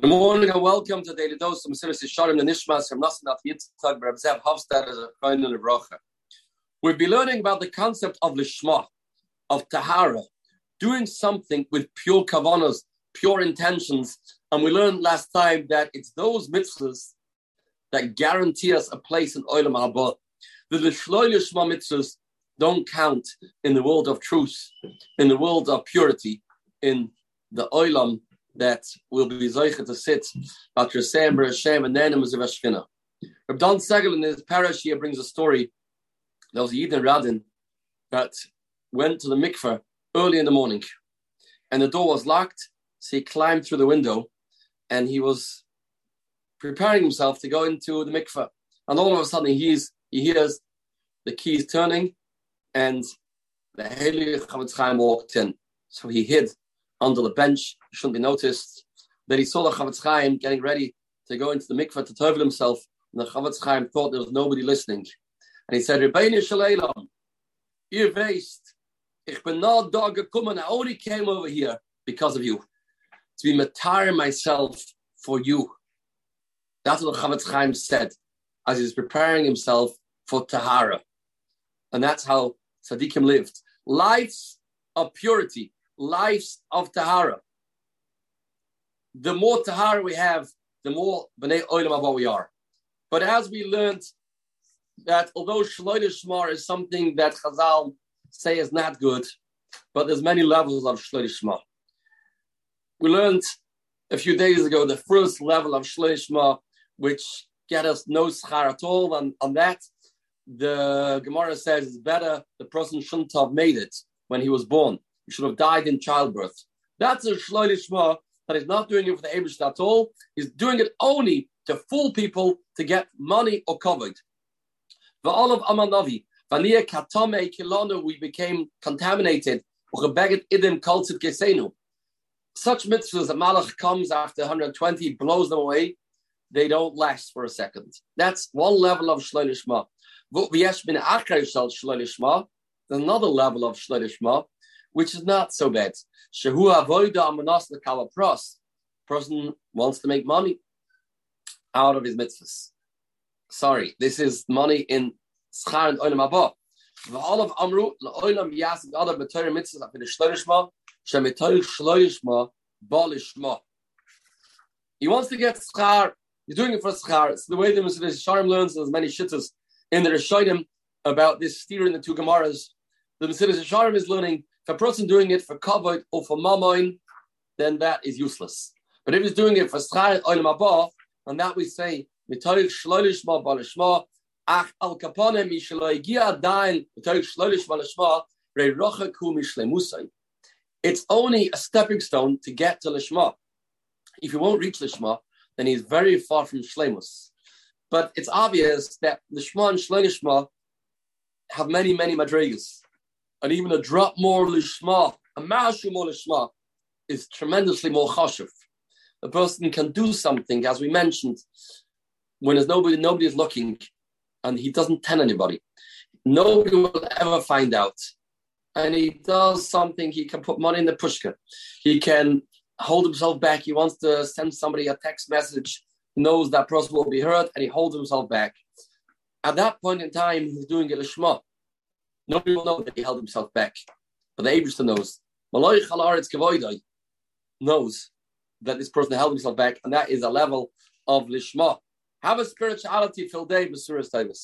Good morning and welcome to Daily Dose of Mesilas Yesharim the Nishmas from Nasanat Yitzchak Reb Zev Hofstad as a Kohen and a Bracha. We'll be learning about the concept of Lishma, of Tahara, doing something with pure kavanas, pure intentions. And we learned last time that it's those mitzvahs that guarantee us a place in Olam Haba. The Lishloy Lishma mitzvahs don't count in the world of truth, in the world of purity, in the Olam that will be Zoicha to sit at Yosem Hashem and then was a Veshkina. Reb Don Segal in his parish here brings a story. There was a Yidin Radin that went to the mikveh early in the morning and the door was locked. So he climbed through the window and he was preparing himself to go into the mikveh. And all of a sudden he's, he hears the keys turning and the Heli Chafetz Chaim walked in. So he hid under the bench. It shouldn't be noticed Then he saw the Chafetz Chaim getting ready to go into the mikveh to tovel himself, and the Chafetz Chaim thought there was nobody listening. And he said, Ribbono Shel Olam, ihr weißt, ich bin not da gekommen, I only came over here because of you, to be matar myself for you. That's what the Chafetz Chaim said as he was preparing himself for Tahara. And that's how Tzaddikim lived. Lives of purity, lives of Tahara. The more Tahara we have, the more B'nai Olam Haba we are. But as we learned that although Shloile Shmar is something that Chazal say is not good, but there's many levels of Shloile Shmar. We learned a few days ago the first level of Shloile Shmar, which get us no schar at all, and on that the Gemara says it's better the person shouldn't have made it when he was born should have died in childbirth. That's a shloili shma that he's not doing it for the Abish at all. He's doing it only to fool people to get money or covered. Olive amanavi, vania katame kilano, we became contaminated. Such mitzvahs, the malach comes after 120, blows them away. They don't last for a second. That's one level of shloili shma. There's another level of shloili shma which is not so bad. Shehu avoida amanas pros. Person wants to make money out of his mitzvahs. Sorry, this is money in schar and olam haba. V'alav amru le'olam yas other b'toyer mitzvahs the shloishma shemitoy shloishma balishma. He wants to get schar. He's doing it for schar. It's the way the Mesilas Yesharim learns. There's many shittas in the Rishonim about this steer in the two Gemaras. The Mesilas Yesharim is learning if a person doing it for kavod or for mamoin, then that is useless. But if he's doing it for schar olam haba, and that we say mitoich shlolishma balishma ach al kapone mi shloigia dain mitoich shlolish balishma re rocha ku mishlemusai. It's only a stepping stone to get to lishma. If you won't reach lishma, then he's very far from shlemus. But it's obvious that lishma and shlolishma have many many madrigas and even a drop more lishma, a mashu more lishma, is tremendously more chashuv. A person can do something, as we mentioned, when there's nobody, nobody is looking, and he doesn't tell anybody. Nobody will ever find out. And he does something, he can put money in the pushka. He can hold himself back. He wants to send somebody a text message, knows that person will be hurt, and he holds himself back. At that point in time, he's doing it a lishma. Nobody will know that he held himself back. But the Abishta knows. Malay Chalaretz knows that this person held himself back, and that is a level of Lishma. Have a spirituality filled day, Masuras Tavis.